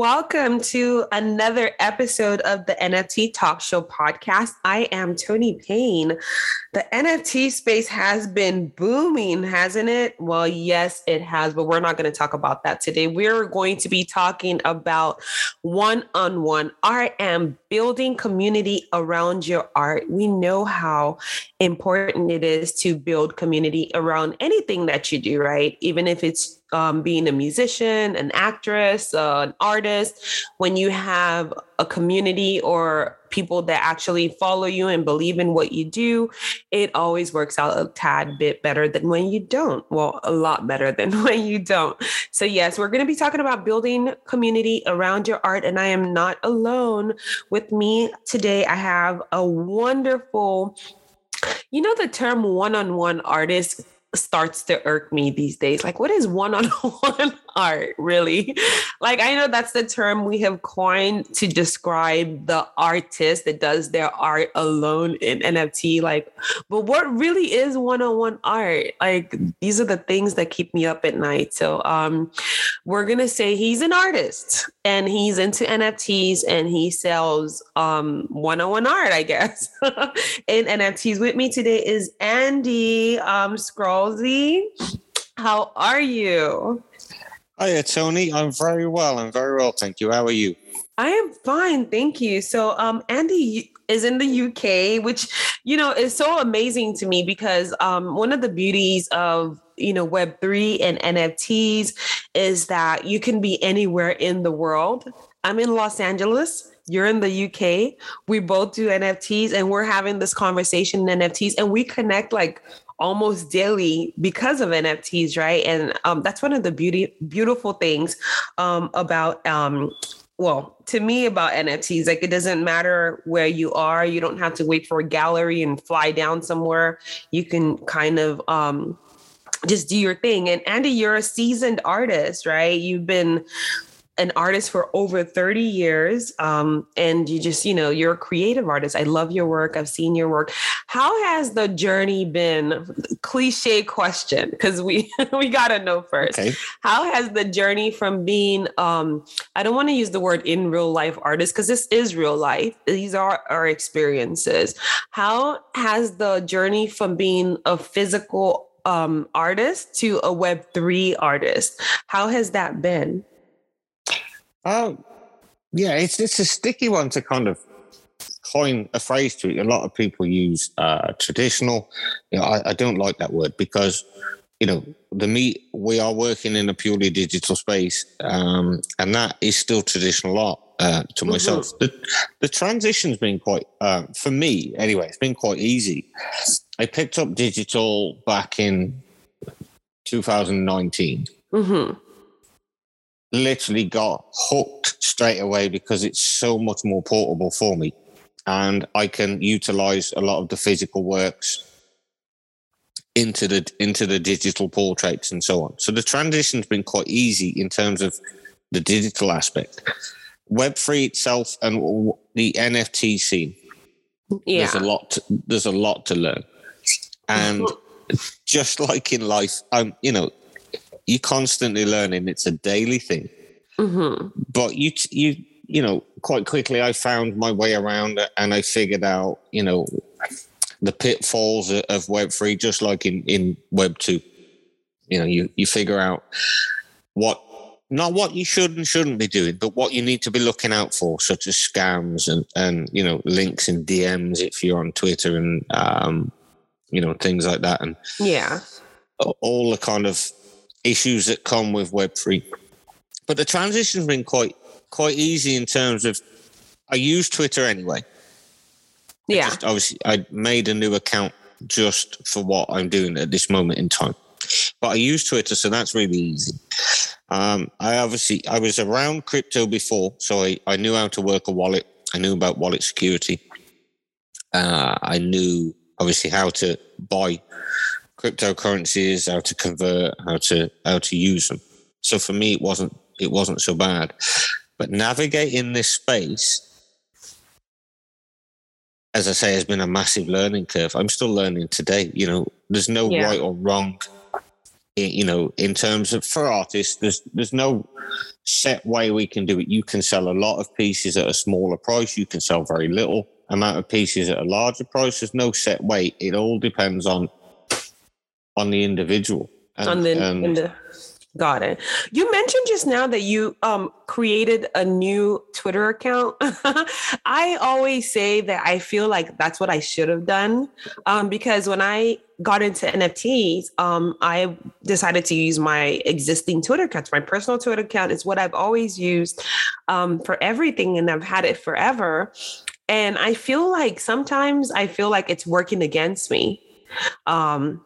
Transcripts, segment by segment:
Welcome to another episode of the NFT Talk Show podcast. I am Tony Payne. The NFT space has been booming, hasn't it? Well, yes, it has, but we're not going to talk about that today. We're going to be talking about one on one art and building community around your art. We know how important it is to build community around anything that you do, right? Even if it's um, being a musician, an actress, uh, an artist, when you have a community or people that actually follow you and believe in what you do, it always works out a tad bit better than when you don't. Well, a lot better than when you don't. So, yes, we're going to be talking about building community around your art. And I am not alone. With me today, I have a wonderful, you know, the term one on one artist starts to irk me these days. Like, what is one on one art, really? Like, I know that's the term we have coined to describe the artist that does their art alone in NFT. Like, but what really is one on one art? Like, these are the things that keep me up at night. So, um, we're gonna say he's an artist and he's into NFTs and he sells um one on one art, I guess, in NFTs. With me today is Andy um Scrollsy. How are you? Hiya, Tony. I'm very well. I'm very well, thank you. How are you? I am fine, thank you. So, um, Andy is in the UK, which you know is so amazing to me because um, one of the beauties of you know Web three and NFTs is that you can be anywhere in the world. I'm in Los Angeles. You're in the UK. We both do NFTs, and we're having this conversation in NFTs, and we connect like almost daily because of NFTs, right? And um, that's one of the beauty beautiful things um, about um, well, to me about NFTs, like it doesn't matter where you are. You don't have to wait for a gallery and fly down somewhere. You can kind of um, just do your thing. And Andy, you're a seasoned artist, right? You've been an artist for over 30 years um, and you just you know you're a creative artist. I love your work. I've seen your work. How has the journey been? Cliche question because we we gotta know first. Okay. how has the journey from being um, i don't want to use the word in real life artist because this is real life. These are our experiences. How has the journey from being a physical um, artist to a web3 artist how has that been Oh, yeah, it's it's a sticky one to kind of coin a phrase to it. A lot of people use uh, traditional. You know, I, I don't like that word because you know the meat we are working in a purely digital space, um, and that is still traditional art. Uh, to mm-hmm. myself, mm-hmm. the the transition's been quite uh, for me anyway. It's been quite easy. I picked up digital back in 2019. Mm-hmm literally got hooked straight away because it's so much more portable for me. And I can utilize a lot of the physical works into the into the digital portraits and so on. So the transition's been quite easy in terms of the digital aspect. Web3 itself and the NFT scene. Yeah. There's a lot to, there's a lot to learn. And mm-hmm. just like in life, I'm you know, you're constantly learning. It's a daily thing. Mm-hmm. But you, you, you know, quite quickly, I found my way around and I figured out, you know, the pitfalls of Web three, just like in in Web two. You know, you you figure out what not what you should and shouldn't be doing, but what you need to be looking out for, such as scams and and you know links and DMs if you're on Twitter and um, you know things like that, and yeah, all the kind of issues that come with Web3. But the transition's been quite quite easy in terms of I use Twitter anyway. Yeah. I just, obviously, I made a new account just for what I'm doing at this moment in time. But I use Twitter, so that's really easy. Um, I obviously I was around crypto before, so I, I knew how to work a wallet. I knew about wallet security. Uh, I knew obviously how to buy cryptocurrencies, how to convert, how to how to use them. So for me, it wasn't it wasn't so bad. But navigating this space, as I say, has been a massive learning curve. I'm still learning today. You know, there's no Yeah. right or wrong. Eh, you know, in terms of for artists, there's there's no set way we can do it. You can sell a lot of pieces at a smaller price. You can sell very little amount of pieces at a larger price. There's no set way. It all depends on on the individual. And, on the, and- in the got it. You mentioned just now that you um created a new twitter account. I always say that i feel like that's what i should have done um because when i got into nfts um i decided to use my existing twitter account my personal twitter account is what i've always used um for everything and i've had it forever. And i feel like sometimes i feel like it's working against me. Um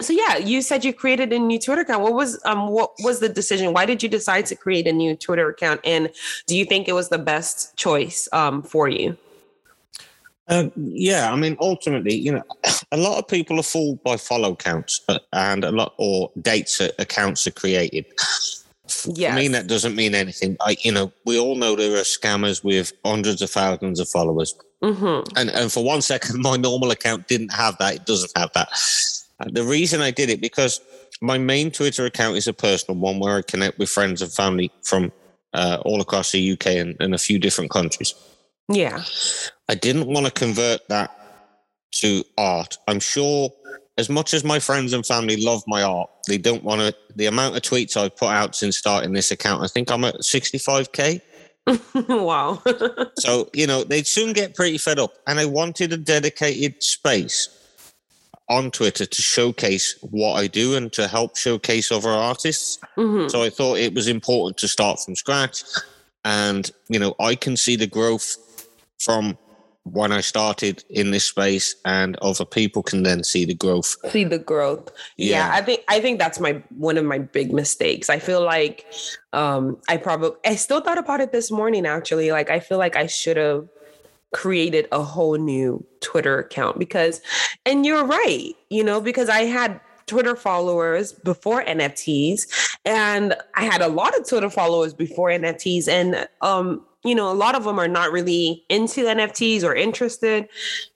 so yeah, you said you created a new Twitter account. What was um what was the decision? Why did you decide to create a new Twitter account? And do you think it was the best choice um for you? Uh, yeah, I mean, ultimately, you know, a lot of people are fooled by follow counts, uh, and a lot or dates that accounts are created. Yes. I mean, that doesn't mean anything. I, you know, we all know there are scammers with hundreds of thousands of followers, Mm-hmm. and and for one second, my normal account didn't have that. It doesn't have that. The reason I did it because my main Twitter account is a personal one where I connect with friends and family from uh, all across the UK and, and a few different countries. Yeah. I didn't want to convert that to art. I'm sure as much as my friends and family love my art, they don't want to. The amount of tweets I've put out since starting this account, I think I'm at 65k. wow. So, you know, they'd soon get pretty fed up. And I wanted a dedicated space on Twitter to showcase what I do and to help showcase other artists. Mhm. So I thought it was important to start from scratch. And, you know, I can see the growth from when I started in this space, and other people can then see the growth. See the growth. Yeah. Yeah. I think I think that's my one of my big mistakes. I feel like um I probably I still thought about it this morning actually. Like I feel like I should have created a whole new Twitter account because and you're right, you know, because I had Twitter followers before NFTs and I had a lot of Twitter followers before NFTs and um you know a lot of them are not really into NFTs or interested.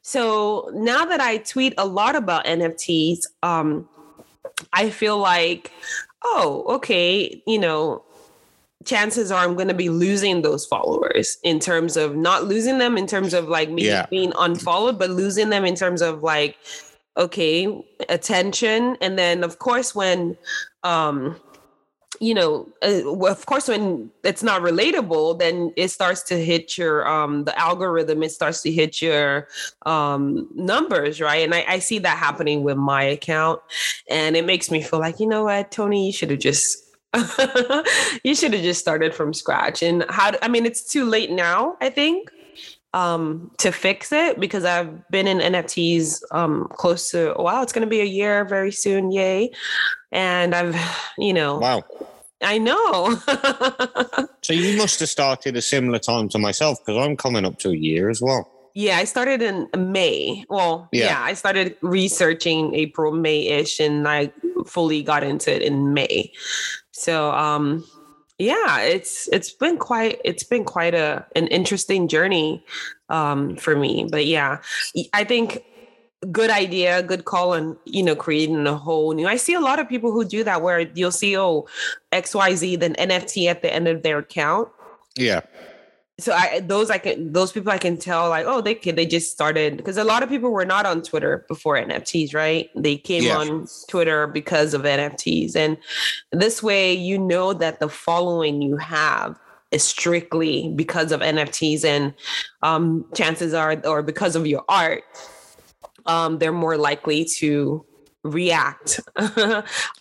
So now that I tweet a lot about NFTs um I feel like oh okay, you know chances are I'm going to be losing those followers in terms of not losing them in terms of like me Yeah. being unfollowed, but losing them in terms of like, okay, attention. And then of course, when, um, you know, uh, well, of course, when it's not relatable, then it starts to hit your um the algorithm. It starts to hit your um numbers, right? And I, I see that happening with my account, and it makes me feel like you know what, Tony, you should have just you should have just started from scratch. And how? I mean, it's too late now. I think um to fix it because I've been in NFTs um close to wow, it's going to be a year very soon, yay. And I've, you know, Wow. I know. So you must have started a similar time to myself because I'm coming up to a year as well. yeah, I started in May. Well, yeah. Yeah. I started researching April, May-ish, and I fully got into it in May. So um yeah, it's it's been quite it's been quite a an interesting journey um for me. But yeah, I think good idea, good call on, you know, creating a whole new. I see a lot of people who do that where you'll see oh XYZ then NFT at the end of their account. Yeah. So I those I can those people I can tell like oh they can they just started because a lot of people were not on Twitter before NFTs right they came Yeah. on Twitter because of NFTs and this way you know that the following you have is strictly because of NFTs and um, chances are or because of your art um, they're more likely to react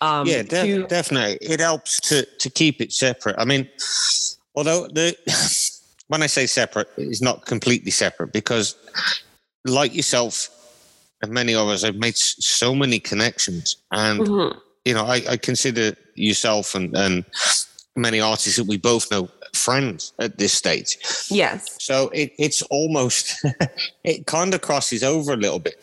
um, yeah, de- to definitely. It helps to to keep it separate. I mean, although the when I say separate, it's not completely separate because, like yourself and many others, I've made so many connections, and Mhm. you know, I, I consider yourself and and many artists that we both know friends at this stage. Yes. So it, it's almost, it kind of crosses over a little bit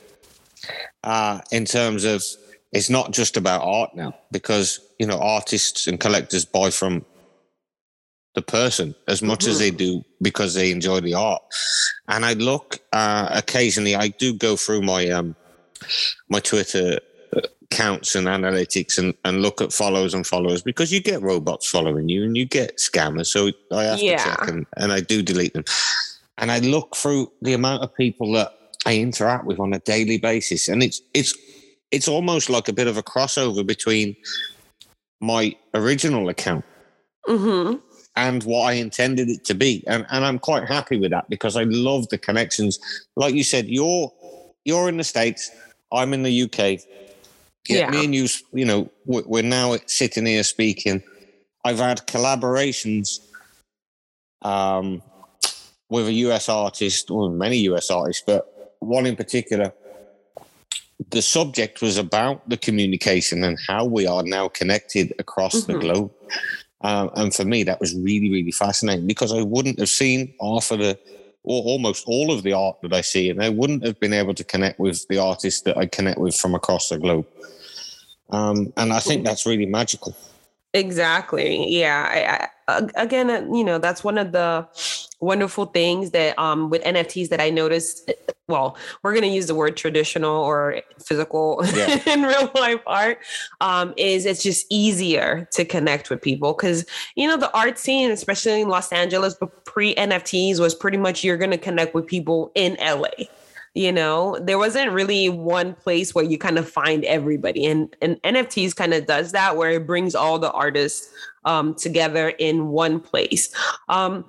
uh, in terms of it's not just about art now because, you know, artists and collectors buy from the person as much mm-hmm. as they do because they enjoy the art. And I look uh, occasionally, I do go through my, um, my Twitter counts and analytics and, and look at follows and followers because you get robots following you and you get scammers. So I have yeah. to check and, and I do delete them. And I look through the amount of people that I interact with on a daily basis. And it's it's it's almost like a bit of a crossover between my original account mm-hmm. And what I intended it to be. And and I'm quite happy with that because I love the connections. Like you said, you're you're in the States, I'm in the UK yeah, me and you, you know, we're now sitting here speaking. I've had collaborations um, with a US artist, or many US artists, but one in particular. The subject was about the communication and how we are now connected across mm-hmm. the globe. Um, and for me, that was really, really fascinating because I wouldn't have seen half of the, or almost all of the art that I see, and I wouldn't have been able to connect with the artists that I connect with from across the globe. Um, and I think that's really magical. Exactly. Yeah. I, I, again, uh, you know, that's one of the wonderful things that um, with NFTs that I noticed. Well, we're going to use the word traditional or physical yeah. in real life art. Um, is it's just easier to connect with people because you know the art scene, especially in Los Angeles, but pre NFTs was pretty much you're going to connect with people in LA you know there wasn't really one place where you kind of find everybody and and nfts kind of does that where it brings all the artists um, together in one place um,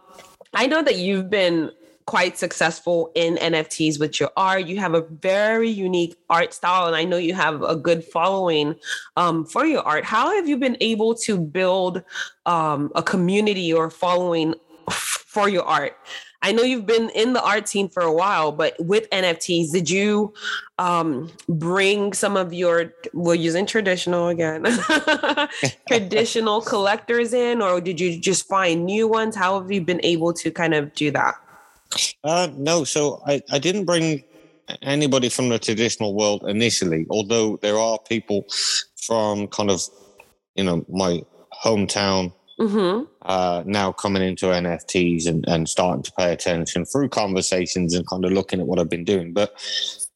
i know that you've been quite successful in nfts with your art. You have a very unique art style and i know you have a good following um, for your art. How have you been able to build um, a community or following for your art I know you've been in the art scene for a while, but with NFTs, did you um, bring some of your, we're using traditional again, traditional collectors in, or did you just find new ones? How have you been able to kind of do that? Uh, no, so I, I didn't bring anybody from the traditional world initially, although there are people from kind of, you know, my hometown mm-hmm. uh, now coming into NFTs and, and starting to pay attention through conversations and kind of looking at what I've been doing. But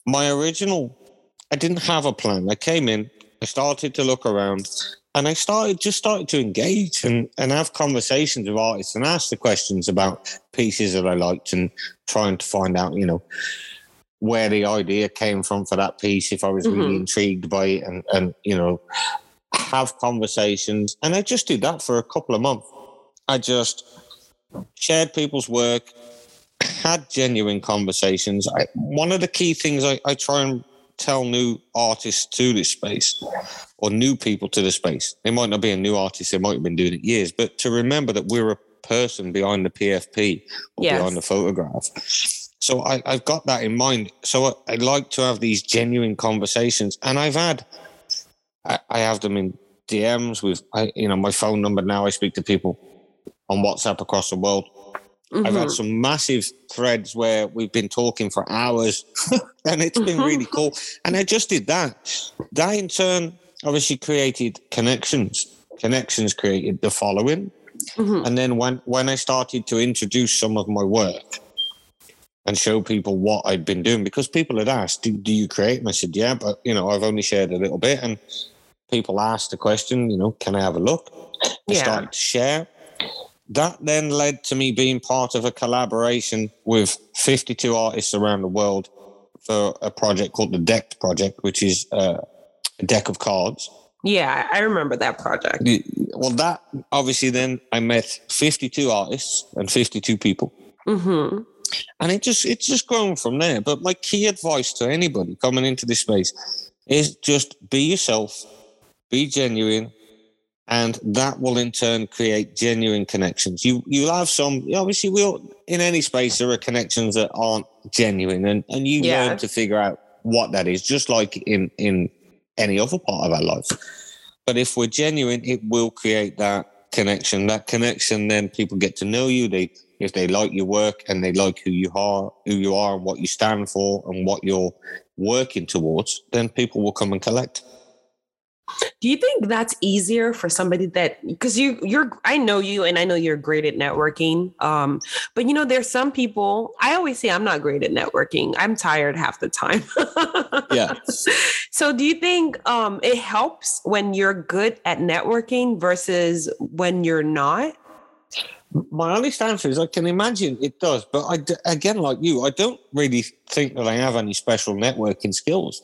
my original, I didn't have a plan. I came in, I started to look around, and I started just started to engage and, and have conversations with artists and ask the questions about pieces that I liked and trying to find out, you know, where the idea came from for that piece, if I was mm-hmm. really intrigued by it and, and you know, have conversations. And I just did that for a couple of months. I just shared people's work, had genuine conversations. I, one of the key things I, I try and tell new artists to this space or new people to the space, they might not be a new artist, they might have been doing it years, but to remember that we're a person behind the PFP or yes. behind the photograph. So I, have got that in mind. So I, I like to have these genuine conversations, and I've had I, I have them in DMs with, I, you know, my phone number now. I speak to people on WhatsApp across the world. Mm-hmm. I've had mm-hmm. some massive threads where we've been talking for hours and it's been really cool. And I just did that. That in turn obviously created connections. Connections created the following. Mm-hmm. And then when, when I started to introduce some of my work and show people what I'd been doing, because people had asked, do, do you create? And I said, yeah, but you know, I've only shared a little bit. And people asked the question, you know, can I have a look? I yeah. started to share. That then led to me being part of a collaboration with 52 artists around the world for a project called the Decked Project, which is uh, a deck of cards. Yeah, I remember that project. Well, that obviously then I met 52 artists and 52 people. Mm-hmm. And it just it's just grown from there. But my key advice to anybody coming into this space is just be yourself, be genuine, and that will in turn create genuine connections. You you'll have some obviously we'll in any space there are connections that aren't genuine and, and you yeah. learn to figure out what that is, just like in in any other part of our life. But if we're genuine, it will create that connection. That connection, then people get to know you. They if they like your work and they like who you are, who you are, and what you stand for, and what you're working towards, then people will come and collect. Do you think that's easier for somebody that because you you're I know you and I know you're great at networking. Um, but you know, there's some people I always say I'm not great at networking. I'm tired half the time. yeah. So do you think um it helps when you're good at networking versus when you're not? My honest answer is I can imagine it does, but I again, like you, I don't really think that I have any special networking skills.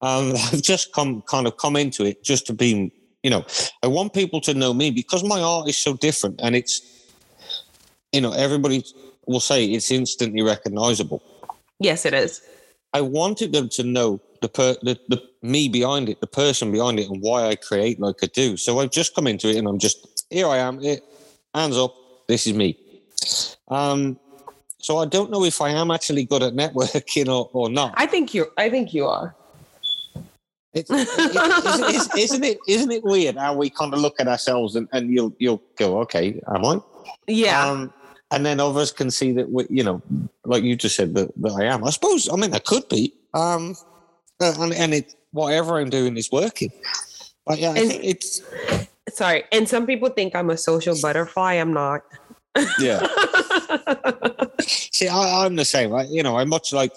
Um, I've just come kind of come into it just to be, you know, I want people to know me because my art is so different and it's, you know, everybody will say it's instantly recognizable. Yes, it is. I wanted them to know the, per, the, the me behind it, the person behind it, and why I create like I do. So I've just come into it, and I'm just here. I am. It, hands up. This is me. Um, so I don't know if I am actually good at networking or, or not. I think you. I think you are. It's, isn't it? Isn't it weird how we kind of look at ourselves and, and you'll you'll go, okay, am I? Yeah. Um, and then others can see that we, you know, like you just said that, that I am. I suppose. I mean, I could be. Um, and, and it whatever I'm doing is working. But yeah, I think it's. Sorry, and some people think I'm a social butterfly. I'm not. Yeah. See, I, I'm the same. I, you know, I much like.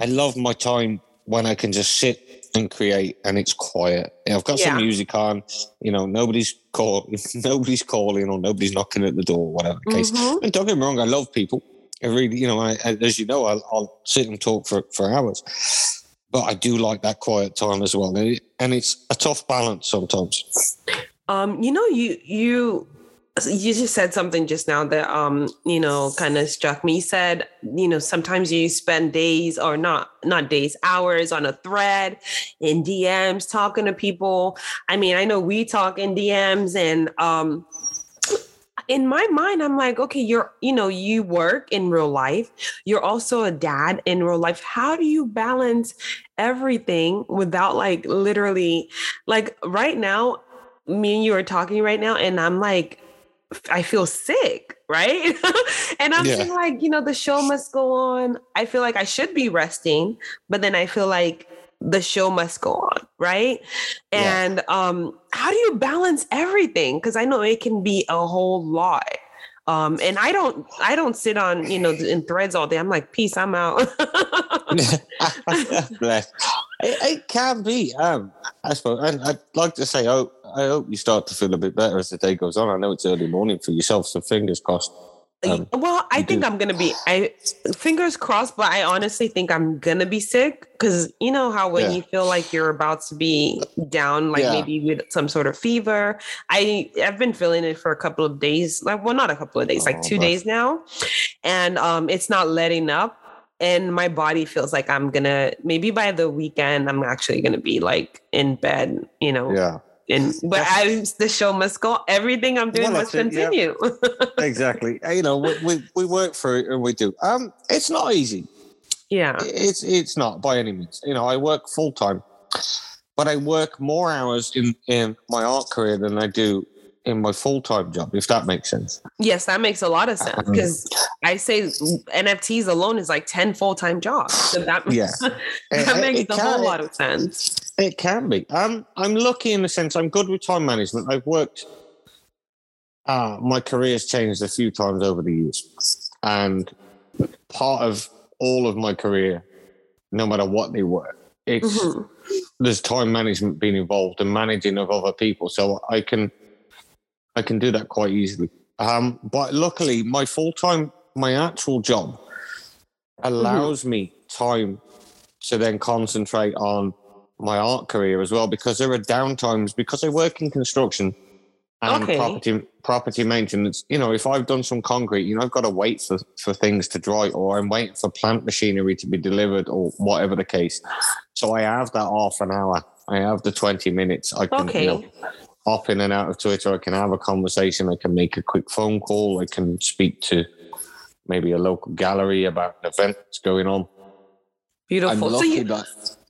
I love my time when I can just sit and create and it's quiet. I've got yeah. some music on, you know, nobody's call nobody's calling or nobody's knocking at the door, whatever the case. Mm-hmm. And don't get me wrong, I love people. I really, you know, I, as you know, I'll, I'll, sit and talk for, for hours. But I do like that quiet time as well. And it's a tough balance sometimes. Um, you know, you you you just said something just now that um you know kind of struck me. You said you know sometimes you spend days or not not days hours on a thread in dms talking to people. I mean i know we talk in dms and um in my mind i'm like okay you're you know you work in real life. You're also a dad in real life. How do you balance everything without like literally like right now me and you are talking right now and i'm like I feel sick, right? and I'm yeah. like, you know, the show must go on. I feel like I should be resting, but then I feel like the show must go on, right? Yeah. And um, how do you balance everything? Because I know it can be a whole lot. Um, and I don't, I don't sit on, you know, in threads all day. I'm like, peace, I'm out. Bless. It, it, can be. Um, I suppose, and I'd like to say, oh, I hope you start to feel a bit better as the day goes on. I know it's early morning for yourself, so fingers crossed. Um, well, I think do. I'm gonna be. I fingers crossed, but I honestly think I'm gonna be sick because you know how when yeah. you feel like you're about to be down, like yeah. maybe with some sort of fever. I I've been feeling it for a couple of days, like well, not a couple of days, oh, like two days now, and um, it's not letting up and my body feels like I'm gonna maybe by the weekend I'm actually gonna be like in bed, you know. Yeah. And but I the show must go. Everything I'm doing well, must continue. Yeah. exactly. You know, we, we, we work for it and we do. Um, it's not easy. Yeah. It's it's not by any means. You know, I work full time, but I work more hours in in my art career than I do in my full time job, if that makes sense. Yes, that makes a lot of sense because um, I say NFTs alone is like 10 full time jobs. So that, yeah. that makes it a can, whole lot of sense. It can be. Um, I'm lucky in the sense I'm good with time management. I've worked, uh, my career's changed a few times over the years. And part of all of my career, no matter what they were, it's mm-hmm. there's time management being involved and managing of other people. So I can I can do that quite easily. Um, but luckily, my full time, my actual job allows mm-hmm. me time to then concentrate on my art career as well because there are downtimes because I work in construction and okay. property property maintenance. You know, if I've done some concrete, you know, I've got to wait for, for things to dry or I'm waiting for plant machinery to be delivered or whatever the case. So I have that half an hour. I have the 20 minutes. I can okay. you know, hop in and out of Twitter. I can have a conversation. I can make a quick phone call. I can speak to maybe a local gallery about an event that's going on. Beautiful. so you, that,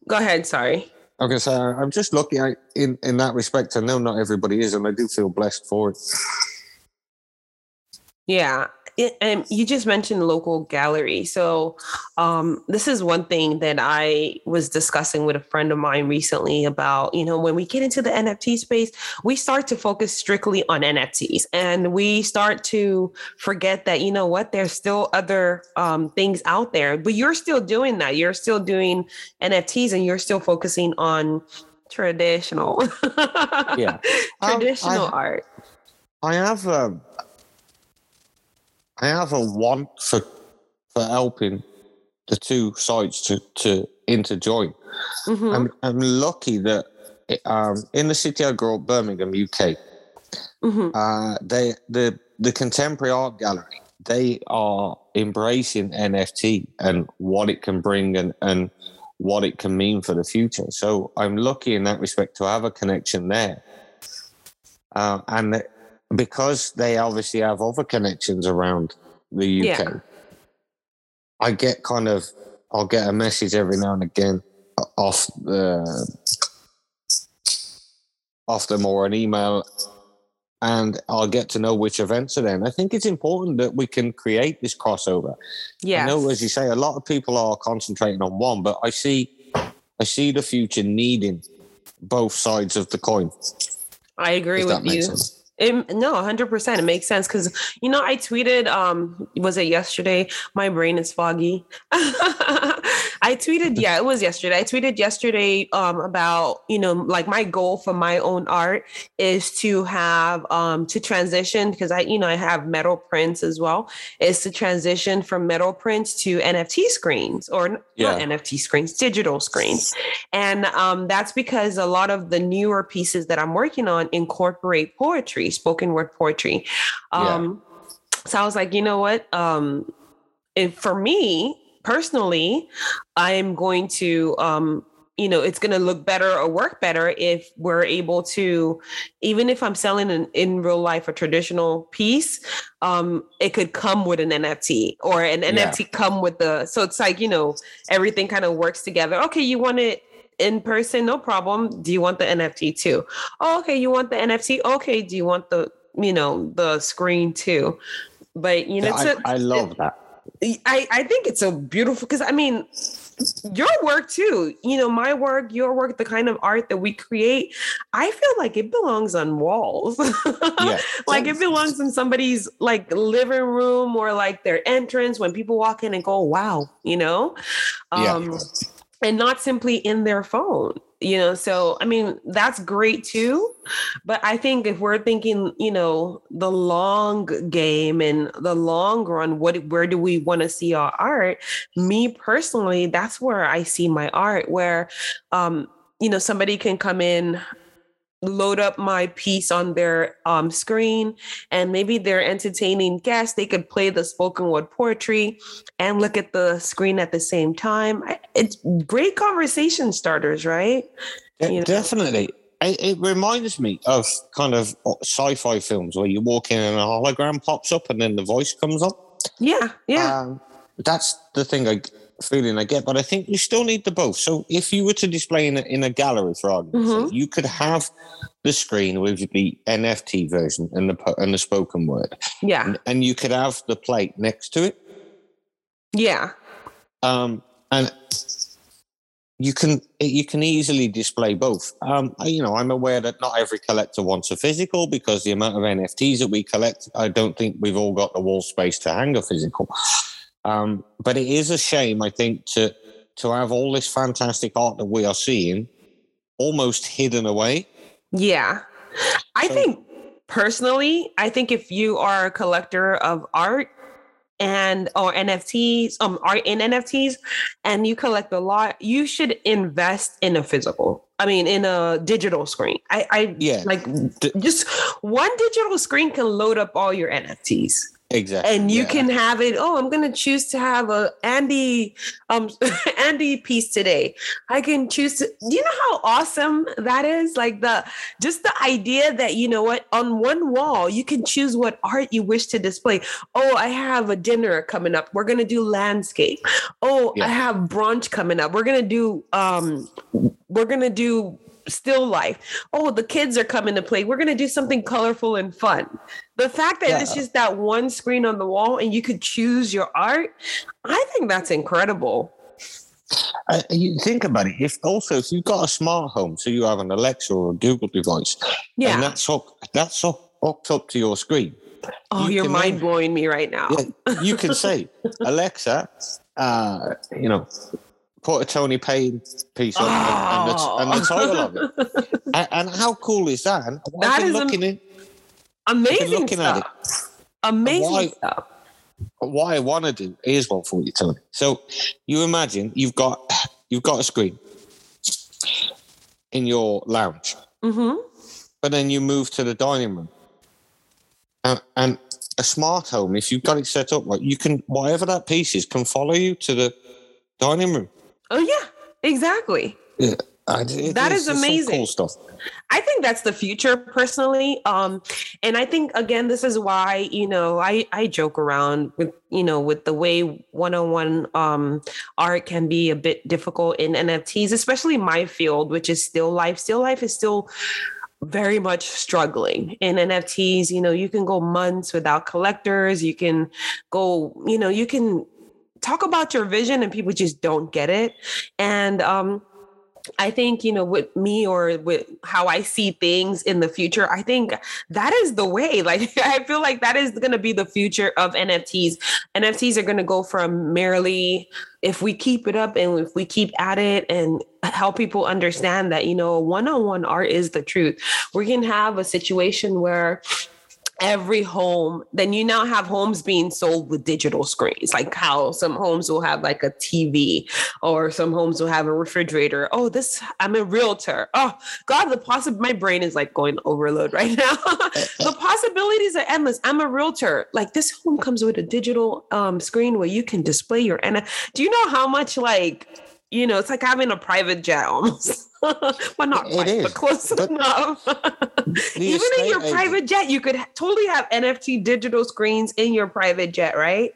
go ahead. Sorry. Okay, so I'm just lucky I, in in that respect. I know not everybody is, and I do feel blessed for it. Yeah, it, and you just mentioned local gallery. So, um, this is one thing that I was discussing with a friend of mine recently about, you know, when we get into the NFT space, we start to focus strictly on NFTs and we start to forget that, you know what, there's still other um, things out there, but you're still doing that. You're still doing NFTs and you're still focusing on traditional, Yeah. Um, traditional I- art. I have a, I have a want for for helping the two sides to to interjoin. Mhm. I'm I'm lucky that um, in the city I grew up, Birmingham, UK, Mhm. uh, they the the contemporary art gallery they are embracing NFT and what it can bring and and what it can mean for the future. So I'm lucky in that respect to have a connection there, uh, and that- because they obviously have other connections around the UK, Yeah. I get kind of I'll get a message every now and again off the off them or an email and I'll get to know which events are there. And I think it's important that we can create this crossover. Yes. I know, as you say, a lot of people are concentrating on one, but I see, I see the future needing both sides of the coin. I agree with you. sense. It, no, 100%. It makes sense because, you know, I tweeted, um, was it yesterday? My brain is foggy. I tweeted, yeah, it was yesterday. I tweeted yesterday um, about, you know, like my goal for my own art is to have, um, to transition because I, you know, I have metal prints as well, is to transition from metal prints to NFT screens or Yeah. not NFT screens, digital screens. And um, that's because a lot of the newer pieces that I'm working on incorporate poetry, spoken word poetry. Yeah. Um, So I was like, you know what? Um, if for me personally, I'm going to, um, you know, it's going to look better or work better if we're able to, even if I'm selling an, in real life a traditional piece, um, it could come with an NFT or an Yeah. NFT come with the. So it's like you know, everything kind of works together. Okay, you want it in person, no problem. Do you want the NFT too? Oh, okay, you want the NFT? Okay, do you want the you know the screen too? But you know, Yeah, it's a- I, I love that. I, I think it's so beautiful because I mean, your work too, you know, my work, your work, the kind of art that we create, I feel like it belongs on walls. Yeah. like it belongs in somebody's like living room or like their entrance when people walk in and go, wow, you know? Yeah. Um, and not simply in their phone you know so i mean that's great too but i think if we're thinking you know the long game and the long run what where do we want to see our art? Me personally that's where i see my art where um you know somebody can come in load up my piece on their um, screen and maybe they're entertaining guests they could play the spoken word poetry and look at the screen at the same time it's great conversation starters right you know? Definitely. It, it reminds me of kind of sci-fi films where you walk in and a hologram pops up and then the voice comes up. yeah yeah Um, that's the thing I feeling I get, but I think you still need the both. So if you were to display in a, in a gallery, for argument's Mhm. sake, you could have the screen with the NFT version and the and the spoken word, yeah and, and you could have the plate next to it. yeah um, and you can you can easily display both. Um, I- you know, I'm aware that not every collector wants a physical because the amount of NFTs that we collect, I don't think we've all got the wall space to hang a physical. Um, but it is a shame, I think, to to have all this fantastic art that we are seeing almost hidden away. Yeah. I So- think personally, I think if you are a collector of art and or NFTs, um art in NFTs and you collect a lot, you should invest in a physical. I mean in a digital screen. I I Yeah, like D- just one digital screen can load up all your NFTs exactly. and you yeah. can have it oh i'm going to choose to have a andy um andy piece today i can choose to do you know how awesome that is like the just the idea that you know what on one wall you can choose what art you wish to display oh i have a dinner coming up we're going to do landscape oh Yeah. i have brunch coming up we're to do um we're going to do still life. Oh, the kids are coming to play. We're going to do something colorful and fun. The fact that yeah. it's just that one screen on the wall and you could choose your art, I think that's incredible. Uh, you think about it. If also if you've got a smart home, so you have an Alexa or a Google device, yeah, and that's hooked, that's hooked up to your screen. Oh, you are mind blowing me right now. Yeah, you can say, Alexa, uh, you know, put a Tony Payne piece on oh. and, the, and, the, title of it. and, and, how cool is that? And that is looking am- amazing looking stuff. At it. Amazing why, stuff. What I want to do is one for you, Tony. So you imagine you've got you've got a screen in your lounge, mm-hmm. but then you move to the dining room, and, and a smart home. If you've got it set up right, you can whatever that piece is can follow you to the dining room. Oh yeah, exactly. Yeah. that is, is amazing. Cool stuff. I think that's the future personally. Um, and I think again, this is why, you know, I, I joke around with, you know, with the way one-on-one um, art can be a bit difficult in NFTs, especially my field, which is still life. Still life is still very much struggling in NFTs. You know, you can go months without collectors. You can go, you know, you can talk about your vision and people just don't get it. And um, I think, you know, with me or with how I see things in the future, I think that is the way. Like, I feel like that is going to be the future of NFTs. NFTs are going to go from merely, if we keep it up and if we keep at it and help people understand that, you know, one on one art is the truth, we can have a situation where every home then you now have homes being sold with digital screens like how some homes will have like a tv or some homes will have a refrigerator. Oh this i'm a realtor. Oh god the possible my brain is like going overload right now. The possibilities are endless. I'm a realtor. Like this home comes with a digital um, screen where you can display your and do you know how much like you know it's like having a private jet almost well, not quite, but close but enough. Even in your agent. private jet, you could totally have NFT digital screens in your private jet, right?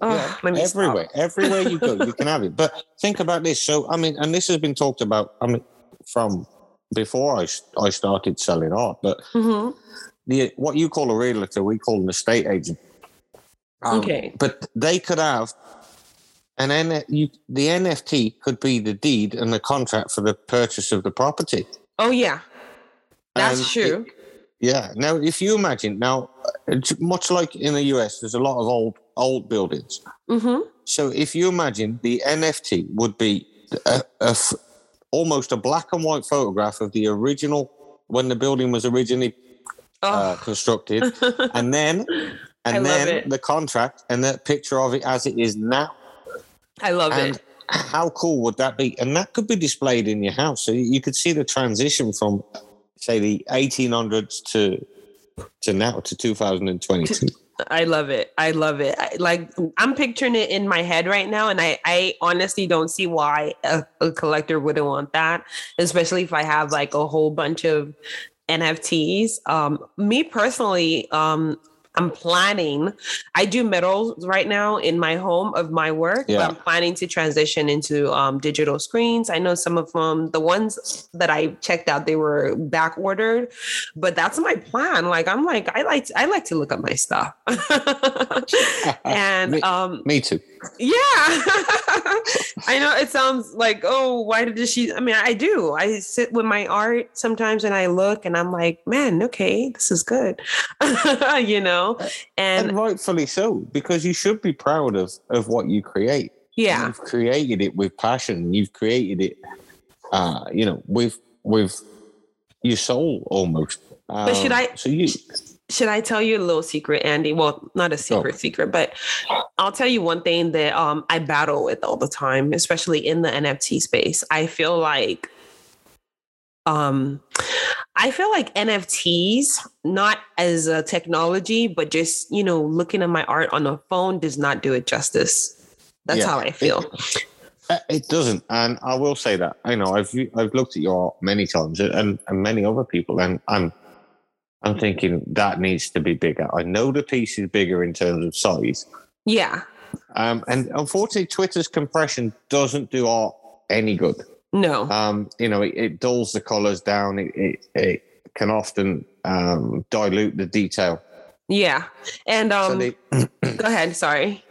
Oh, yeah, everywhere, everywhere you go, you can have it. But think about this. So, I mean, and this has been talked about. I mean, from before I I started selling art, but mm-hmm. the what you call a realtor, we call an estate agent. Um, okay, but they could have and then you, the NFT could be the deed and the contract for the purchase of the property. Oh yeah, that's and true. It, yeah. Now, if you imagine now, much like in the US, there's a lot of old old buildings. Mm-hmm. So if you imagine the NFT would be a, a, almost a black and white photograph of the original when the building was originally uh, oh. uh, constructed, and then and then the contract and the picture of it as it is now. I love and it. How cool would that be? And that could be displayed in your house. So you could see the transition from, say, the 1800s to to now to 2022. I love it. I love it. I, like I'm picturing it in my head right now, and I, I honestly don't see why a, a collector wouldn't want that, especially if I have like a whole bunch of NFTs. Um, me personally, um, I'm planning. I do metals right now in my home of my work, yeah. but I'm planning to transition into um, digital screens. I know some of them, the ones that I checked out, they were back ordered, but that's my plan. Like I'm like I like I like to look at my stuff, and me, um, me too. Yeah. I know it sounds like, oh, why did she? I mean, I do. I sit with my art sometimes and I look and I'm like, man, okay, this is good. you know? And, and, rightfully so, because you should be proud of of what you create. Yeah. You've created it with passion. You've created it uh, you know, with with your soul almost. Um, but should um, I so you should I tell you a little secret, Andy? Well, not a secret oh. secret, but I'll tell you one thing that um, I battle with all the time, especially in the NFT space. I feel like um I feel like NFTs, not as a technology, but just, you know, looking at my art on a phone does not do it justice. That's yeah, how I feel. It, it, doesn't. And I will say that, you know, I've I've looked at your art many times and, and many other people, and I'm I'm thinking that needs to be bigger. I know the piece is bigger in terms of size. Yeah. Um, and unfortunately, Twitter's compression doesn't do art any good. No. Um, you know, it, it dulls the colors down. It, it, it can often um, dilute the detail. Yeah. And So um they, go ahead, sorry.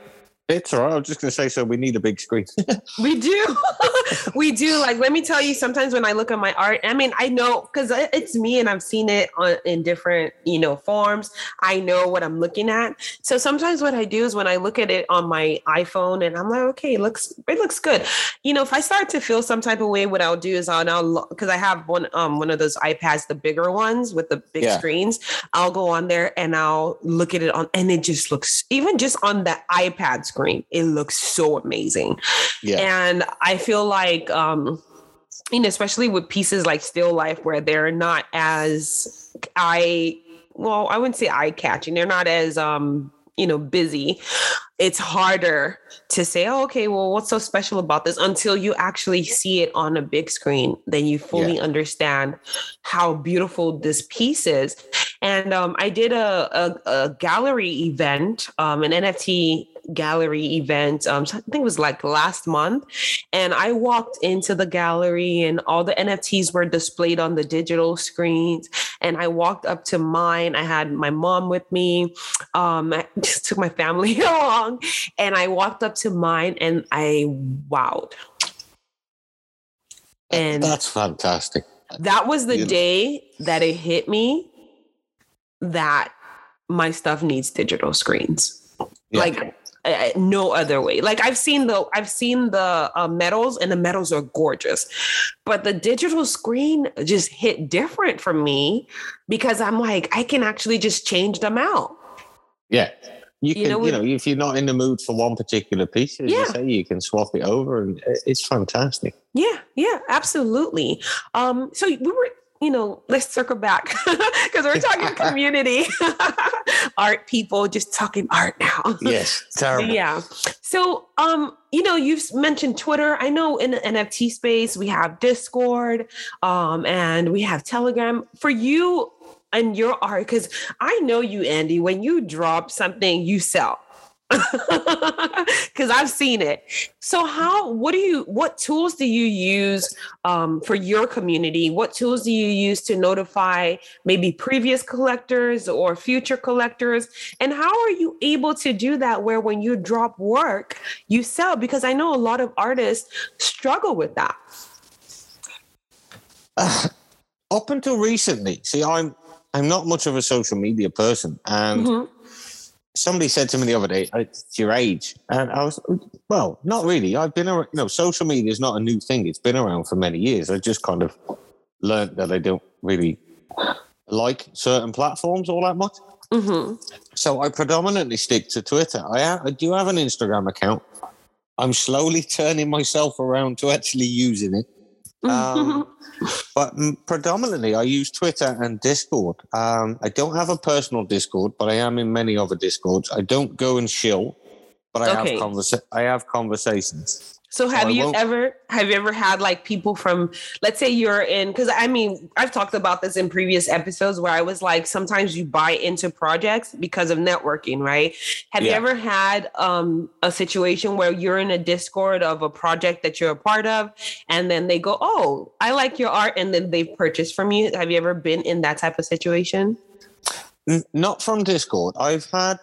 It's all right. I was just going to say, so we need a big screen. We do. we do. Like, let me tell you, sometimes when I look at my art, I mean, I know because it's me and I've seen it on, in different, you know, forms. I know what I'm looking at. So sometimes what I do is when I look at it on my iPhone and I'm like, okay, it looks, it looks good. You know, if I start to feel some type of way, what I'll do is I'll now, because I have one, um, one of those iPads, the bigger ones with the big Yeah. screens. I'll go on there and I'll look at it on, and it just looks, even just on the iPad screen, it looks so amazing. yeah. And I feel like, um, you know, especially with pieces like Still Life, where they're not as I well, I wouldn't say eye catching. They're not as, um, you know, busy. It's harder to say, oh, okay, well, what's so special about this until you actually see it on a big screen. Then you fully understand how beautiful this piece is. And um, I did a, a, a gallery event, um, an NFT gallery event. Um, I think it was like last month. And I walked into the gallery and all the NFTs were displayed on the digital screens. And I walked up to mine. I had my mom with me. Um, I just took my family along and I walked up to mine and I wowed. And That's fantastic. that was the You know. day that it hit me that my stuff needs digital screens Yeah. like uh, no other way like i've seen the i've seen the uh, metals and the metals are gorgeous but the digital screen just hit different for me because i'm like i can actually just change them out Yeah. You You can, you know, know, if you're not in the mood for one particular piece, as Yeah. you say, you can swap it over and it's fantastic. Yeah, yeah, absolutely. Um, so we were, you know, let's circle back because we're talking community art people, just talking art now. Yes. Terrible. Yeah. So, um, you know, you've mentioned Twitter. I know in the NFT space we have Discord, um, and we have Telegram. For you and your art, because I know you, Andy. When you drop something, you sell. Because I've seen it. So, how? What do you? What tools do you use um, for your community? What tools do you use to notify maybe previous collectors or future collectors? And how are you able to do that where when you drop work, you sell? Because I know a lot of artists struggle with that. Up until recently, see, I'm I'm not much of a social media person, and Mhm. Somebody said to me the other day, "Uh, "It's your age," and I was, well, not really. I've been around. You know, social media is not a new thing. It's been around for many years. I just kind of learned that I don't really like certain platforms all that much. Mhm. So I predominantly stick to Twitter. I, I do have an Instagram account. I'm slowly turning myself around to actually using it. Um, but predominantly, I use Twitter and Discord. Um, I don't have a personal Discord, but I am in many other Discords. I don't go and shill, but I Okay. have conversa- I have conversations. So have I you won't- ever have you ever had like people from let's say you're in because I mean I've talked about this in previous episodes where I was like sometimes you buy into projects because of networking, right? Have you ever had um a situation where you're in a Discord of a project that you're a part of and then they go, "Oh, I like your art," and then they've purchased from you? Have you ever been in that type of situation? Not from Discord. I've had.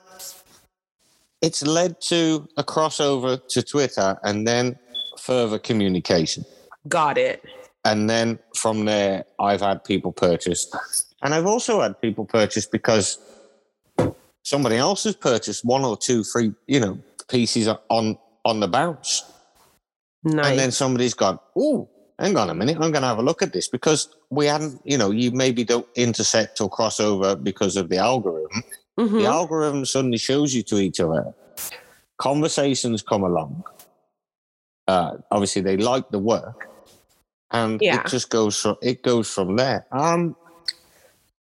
It's led to a crossover to Twitter and then further communication. Got it. and then from there i've had people purchase and i've also had people purchase because somebody else has purchased one or two three you know pieces on on the bounce Nice. and then somebody's gone oh hang on a minute i'm going to have a look at this because we hadn't you know you maybe don't intersect or cross over because of the algorithm Mhm. the algorithm suddenly shows you to each other. Conversations come along. Uh, obviously, they like the work, and Yeah. it just goes from it goes from there. Um,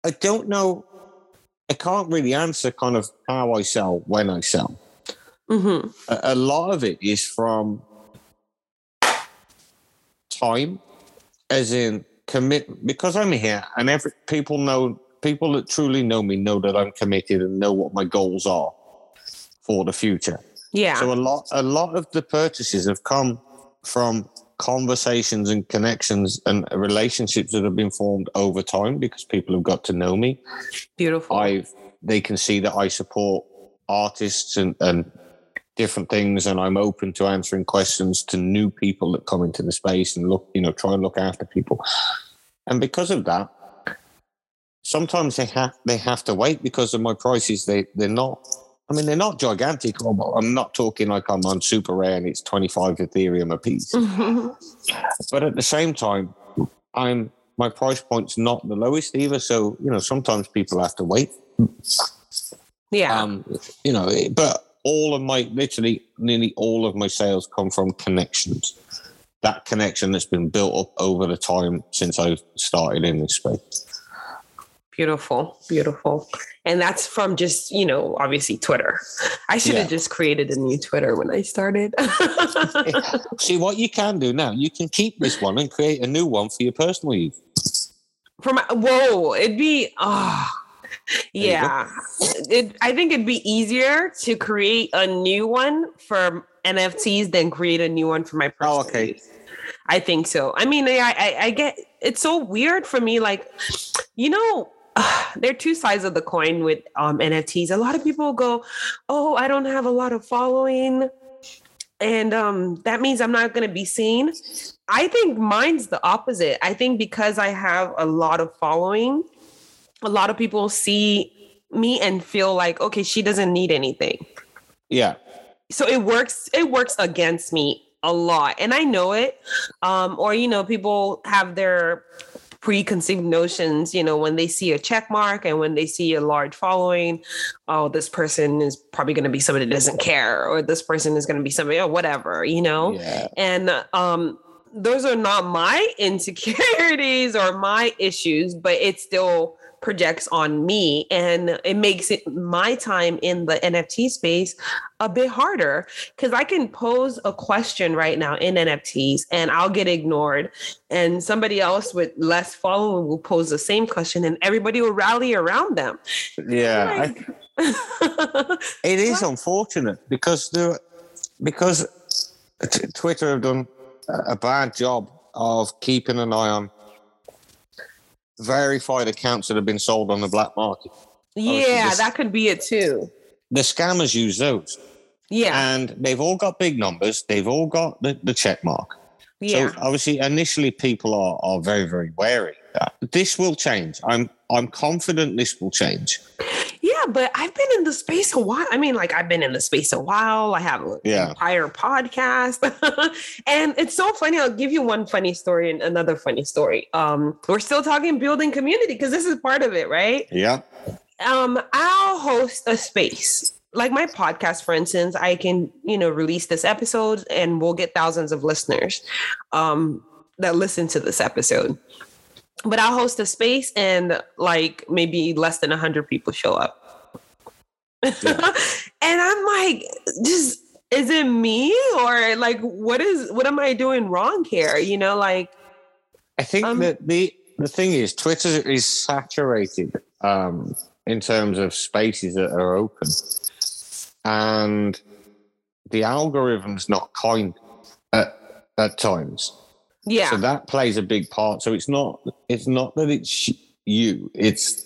I don't know. I can't really answer kind of how I sell when I sell. Mhm. A, a lot of it is from time, as in commit because I'm here, and every people know people that truly know me know that I'm committed and know what my goals are for the future. Yeah. So a lot, a lot of the purchases have come from conversations and connections and relationships that have been formed over time because people have got to know me. Beautiful. I've they can see that I support artists and, and different things and I'm open to answering questions to new people that come into the space and look, you know, try and look after people. And because of that, sometimes they have they have to wait because of my prices. They they're not I mean, they're not gigantic. I'm not talking like I'm on SuperRare and it's 25 Ethereum a piece. but at the same time, I'm my price point's not the lowest either. So, you know, sometimes people have to wait. Yeah. Um, you know, but all of my, literally, nearly all of my sales come from connections. That connection that's been built up over the time since I started in this space. Beautiful, beautiful. And that's from just, you know, obviously Twitter. I should have just created a new Twitter when I started. See, what you can do now, you can keep this one and create a new one for your personal use. For my, whoa, it'd be, oh, yeah. It, I think it'd be easier to create a new one for NFTs than create a new one for my oh, personal oh, okay. Use. I think so. I mean, I, I, I get it's so weird for me. Like, you know, uh, there are two sides of the coin with um, NFTs. A lot of people go, "Oh, I don't have a lot of following, and um, that means I'm not going to be seen." I think mine's the opposite. I think because I have a lot of following, a lot of people see me and feel like, okay, she doesn't need anything. Yeah. So it works. It works against me a lot, and I know it. Um, or you know, people have their preconceived notions, you know, when they see a check mark and when they see a large following, oh, this person is probably going to be somebody that doesn't care, or this person is going to be somebody, or whatever, you know? Yeah. And um, those are not my insecurities or my issues, but it's still projects on me and it makes it my time in the NFT space a bit harder because I can pose a question right now in NFTs and I'll get ignored and somebody else with less following will pose the same question and everybody will rally around them. Yeah. Like, I, it is unfortunate because the because Twitter have done a bad job of keeping an eye on verified accounts that have been sold on the black market. Yeah, that could be it too. The scammers use those. Yeah. And they've all got big numbers. They've all got the, the check mark. Yeah. So obviously initially people are, are very, very wary. This will change. I'm I'm confident this will change. Yeah, but I've been in the space a while. I mean, like I've been in the space a while. I have an yeah. entire podcast. and it's so funny. I'll give you one funny story and another funny story. Um, we're still talking building community because this is part of it, right? Yeah. Um, I'll host a space. Like my podcast, for instance, I can, you know, release this episode and we'll get thousands of listeners um that listen to this episode but I'll host a space and like maybe less than 100 people show up. Yeah. and I'm like, just is it me or like what is what am I doing wrong here? You know, like I think um, that the the thing is Twitter is saturated um in terms of spaces that are open. And the algorithm's not kind at, at times. Yeah. So that plays a big part. So it's not it's not that it's you. It's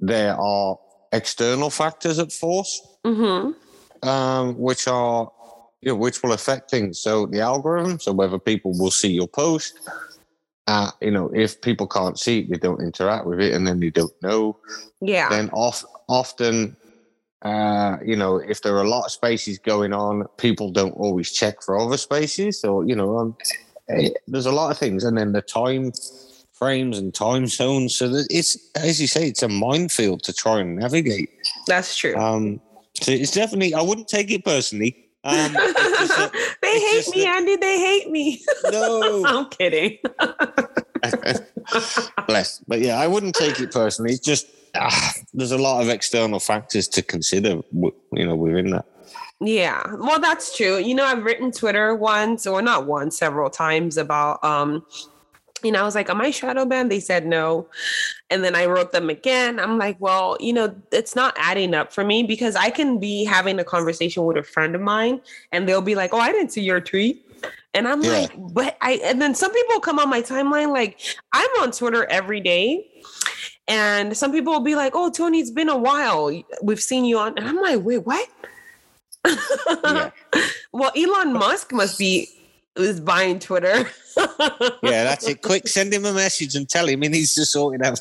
there are external factors at force, mm-hmm. um, which are you know, which will affect things. So the algorithm, so whether people will see your post, uh, you know, if people can't see it, they don't interact with it, and then they don't know. Yeah. Then off, often, uh, you know, if there are a lot of spaces going on, people don't always check for other spaces. So you know, um, Eh, there's a lot of things, and then the time frames and time zones. So that it's as you say, it's a minefield to try and navigate. That's true. Um, so it's definitely. I wouldn't take it personally. Um, they hate me, Andy. They hate me. No, I'm kidding. Bless, but yeah, I wouldn't take it personally. It's just ah, there's a lot of external factors to consider. You know, within that. Yeah, well, that's true. You know, I've written Twitter once, or not once, several times about, um, know, I was like, Am I shadow banned? They said no. And then I wrote them again. I'm like, Well, you know, it's not adding up for me because I can be having a conversation with a friend of mine and they'll be like, Oh, I didn't see your tweet. And I'm Yeah. like, but I and then some people come on my timeline like I'm on Twitter every day. And some people will be like, "Oh, Tony, it's been a while. We've seen you on." And I'm like, "Wait, what?" Yeah. well, Elon Musk must be is buying Twitter. Yeah, that's it. Quick, send him a message and tell him he needs to sort it out.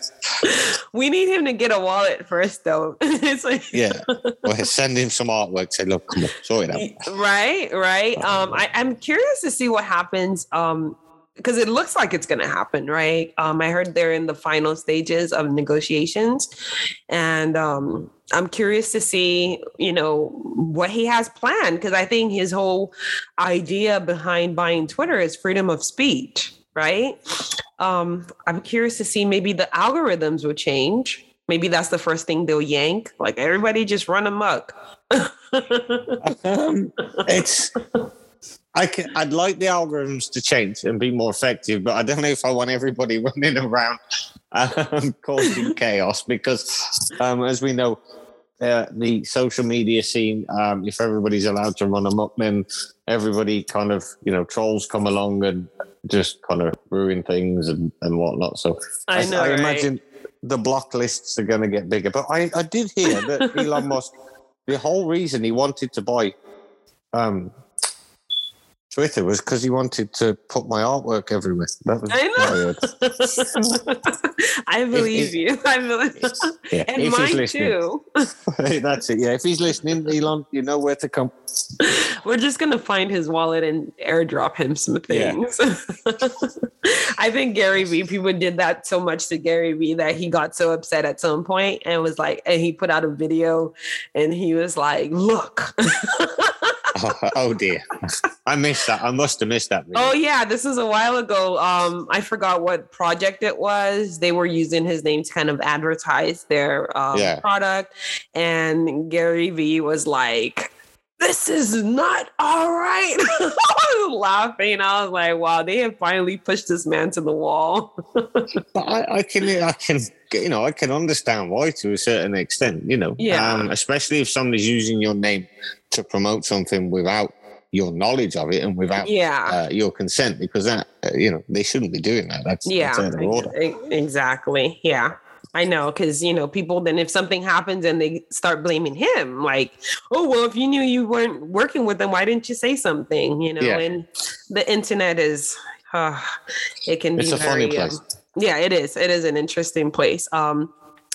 we need him to get a wallet first, though. it's like, Yeah. Well, send him some artwork. Say, look, come on, sort it out. right, right. Um, I, I'm curious to see what happens. Um, because it looks like it's going to happen, right? Um, I heard they're in the final stages of negotiations, and um, I'm curious to see, you know, what he has planned. Because I think his whole idea behind buying Twitter is freedom of speech, right? Um, I'm curious to see maybe the algorithms will change. Maybe that's the first thing they'll yank. Like everybody just run amok. Um, it's. I can, I'd like the algorithms to change and be more effective, but I don't know if I want everybody running around um, causing chaos because, um, as we know, uh, the social media scene, um, if everybody's allowed to run amok, then everybody kind of, you know, trolls come along and just kind of ruin things and, and whatnot. So I know. right? imagine the block lists are going to get bigger. But I, I did hear that Elon Musk, the whole reason he wanted to buy um, Twitter was because he wanted to put my artwork everywhere. That was I what I. Believe if- you. I believe, Yeah, and if he's mine listening. too. That's it. Yeah, if he's listening, Elon, you know where to come. We're just gonna find his wallet and airdrop him some Yeah. things. I think Gary Vee. People did that so much to Gary Vee that he got so upset at some point and was like, and he put out a video, and he was like, "Look." Oh, oh dear, I missed that. I must have missed that. Video. Oh yeah, this is a while ago. Um, I forgot what project it was. They were using his name to kind of advertise their um, Yeah. product, and Gary Vee was like, "This is not all right." I was laughing. I was like, "Wow, they have finally pushed this man to the wall." But I, I can, I can, you know, I can understand why to a certain extent. You know, Yeah. um, especially if somebody's using your name to promote something without your knowledge of it and without yeah. uh, your consent, because that, uh, you know, they shouldn't be doing that. That's yeah, that's order. ex- exactly. Yeah. I know, because you know, people then if something happens and they start blaming him, like, oh well, if you knew you weren't working with them, why didn't you say something? You know, Yeah. and the internet is uh, it can It's be a funny very, um, place. yeah, it is. It is an interesting place. Um,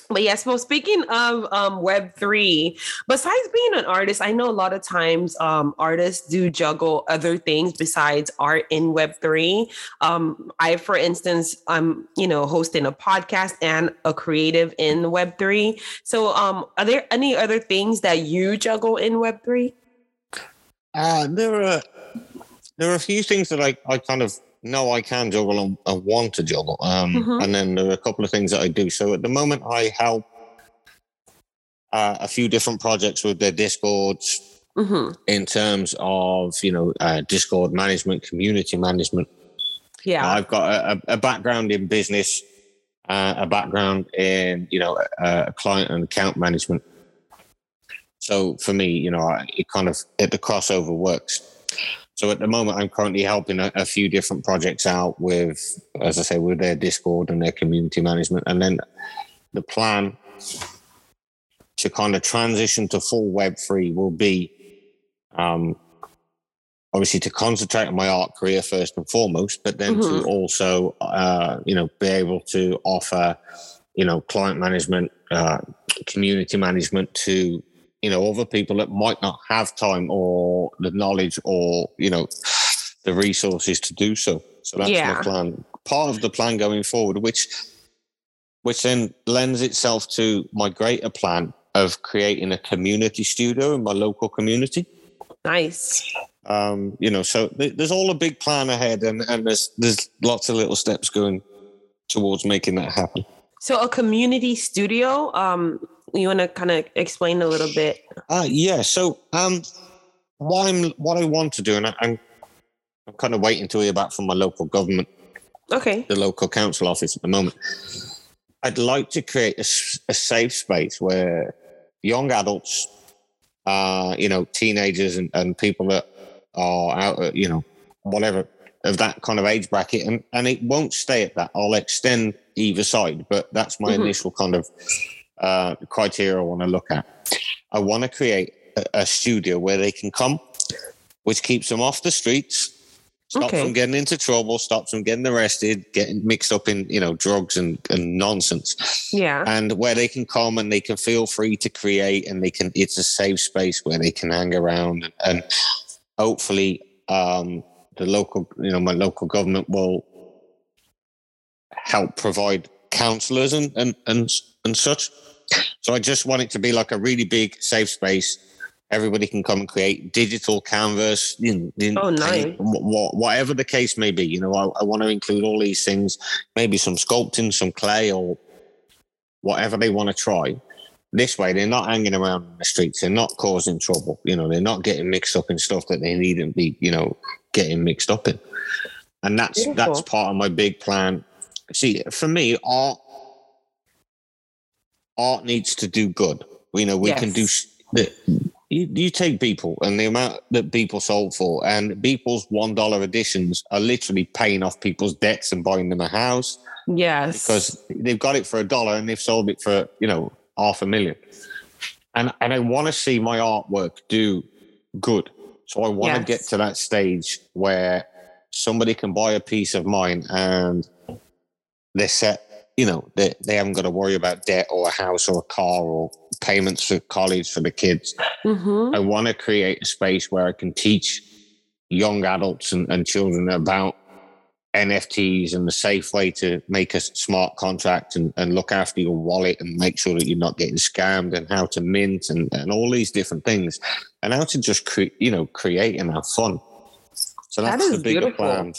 but yes, well, speaking of um, Web three, besides being an artist, I know a lot of times um, artists do juggle other things besides art in Web three. Um, I, for instance, I'm you know hosting a podcast and a creative in Web three. So, um, are there any other things that you juggle in Web three? Uh, there are there are a few things that I, I kind of know I can juggle and, and want to juggle. Um, Mhm. And then there are a couple of things that I do. So at the moment, I help uh, a few different projects with their Discords hmm in terms of, you know, uh, Discord management, community management. Yeah. I've got a, a- background in business, uh, a background in, you know, uh, client and account management. So for me, you know, I- it kind of it, the crossover works. So at the moment, I'm currently helping a, a few different projects out with, as I say, with their Discord and their community management, and then the plan to kind of transition to full Web three will be, um, obviously to concentrate on my art career first and foremost, but then Mhm. to also, uh, you know, be able to offer, you know, client management, uh, community management to, you know, other people that might not have time or the knowledge or, you know, the resources to do so. So that's Yeah. my plan. Part of the plan going forward, which, which then lends itself to my greater plan of creating a community studio in my local community nice. um, you know, so th- there's all a big plan ahead, and, and there's there's lots of little steps going towards making that happen. So a community studio. Um, you want to kind of explain a little bit? Uh, yeah. So um, what I'm what I want to do, and I, I'm I'm kind of waiting to hear back from my local government, Okay. the local council office at the moment. I'd like to create a safe space where young adults, uh, you know, teenagers and, and people that are out, you know, whatever of that kind of age bracket, and and it won't stay at that. I'll extend either side, but that's my Mhm. initial kind of uh, criteria I want to look at. I want to create a, a studio where they can come, which keeps them off the streets, stops Okay. them getting into trouble, stops them getting arrested, getting mixed up in you know drugs and, and nonsense Yeah. and where they can come and they can feel free to create and they can it's a safe space where they can hang around and, and hopefully um the local you know my local government will help provide counselors and and and, and such so i just want it to be like a really big safe space everybody can come and create digital canvas you know, Oh, nice. wh- wh- whatever the case may be you know I, I want to include all these things maybe some sculpting some clay or whatever they want to try. This way, they're not hanging around in the streets. They're not causing trouble. You know, they're not getting mixed up in stuff that they needn't be, you know, getting mixed up in. And that's that's part of my big plan. See, for me, art art needs to do good. You know, we can do. Yes. s- The, you, you take people and the amount that people sold for, and people's one dollar editions are literally paying off people's debts and buying them a house Yes. because they've got it for a dollar and they've sold it for you know half a million and and i want to see my artwork do good so i want to Yes. get to that stage where somebody can buy a piece of mine and they're set you know they, they haven't got to worry about debt or a house or a car or payments for college for the kids hmm I want to create a space where I can teach young adults and, and children about NFTs and the safe way to make a smart contract and, and look after your wallet and make sure that you're not getting scammed and how to mint and, and all these different things and how to just create, you know create and have fun. So That that's the bigger beautiful. plan.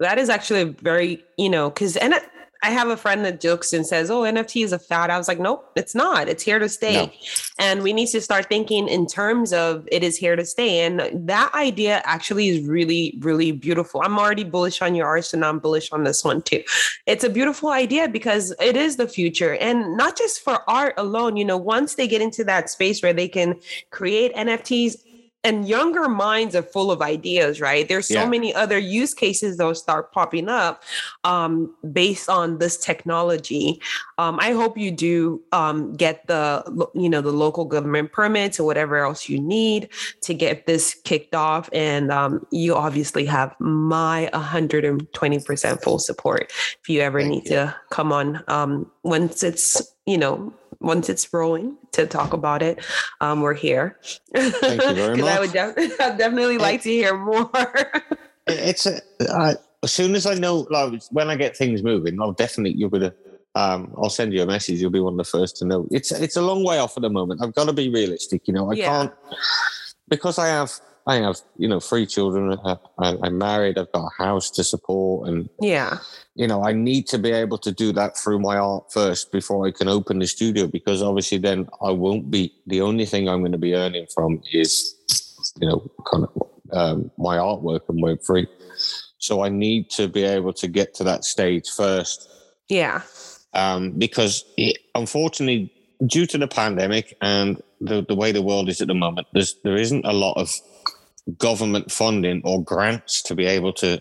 that is actually very you know because and I- have a friend that jokes and says, "Oh, NFT is a fad." I was like, "Nope, it's not. It's here to stay." No. And we need to start thinking in terms of it is here to stay. And that idea actually is really, really beautiful. I'm already bullish on your arts, and I'm bullish on this one too. It's a beautiful idea because it is the future, and not just for art alone. You know, once they get into that space where they can create NFTs. And younger minds are full of ideas, right? There's so Yeah. many other use cases that'll start popping up um, based on this technology. Um, I hope you do um, get the you know the local government permits or whatever else you need to get this kicked off, and um, you obviously have my 120 percent full support if you ever Thank need you. to come on um, once it's you know once it's rolling to talk about it. Um, we're here. Thank you very 'Cause I much. would def- I'd definitely like to hear more. It's a, I, as soon as I know, like when I get things moving, I'll definitely you'll be the. Um, I'll send you a message. You'll be one of the first to know. It's it's a long way off at the moment. I've got to be realistic. You know, I Yeah. can't because I have I have you know three children. uh, I, I'm married. I've got a house to support, and yeah. you know I need to be able to do that through my art first before I can open the studio. Because obviously, then I won't be the only thing I'm going to be earning from is you know kind of um, my artwork and Web free. So I need to be able to get to that stage first Yeah. um, because it, unfortunately, due to the pandemic and the, the way the world is at the moment, there's there isn't a lot of government funding or grants to be able to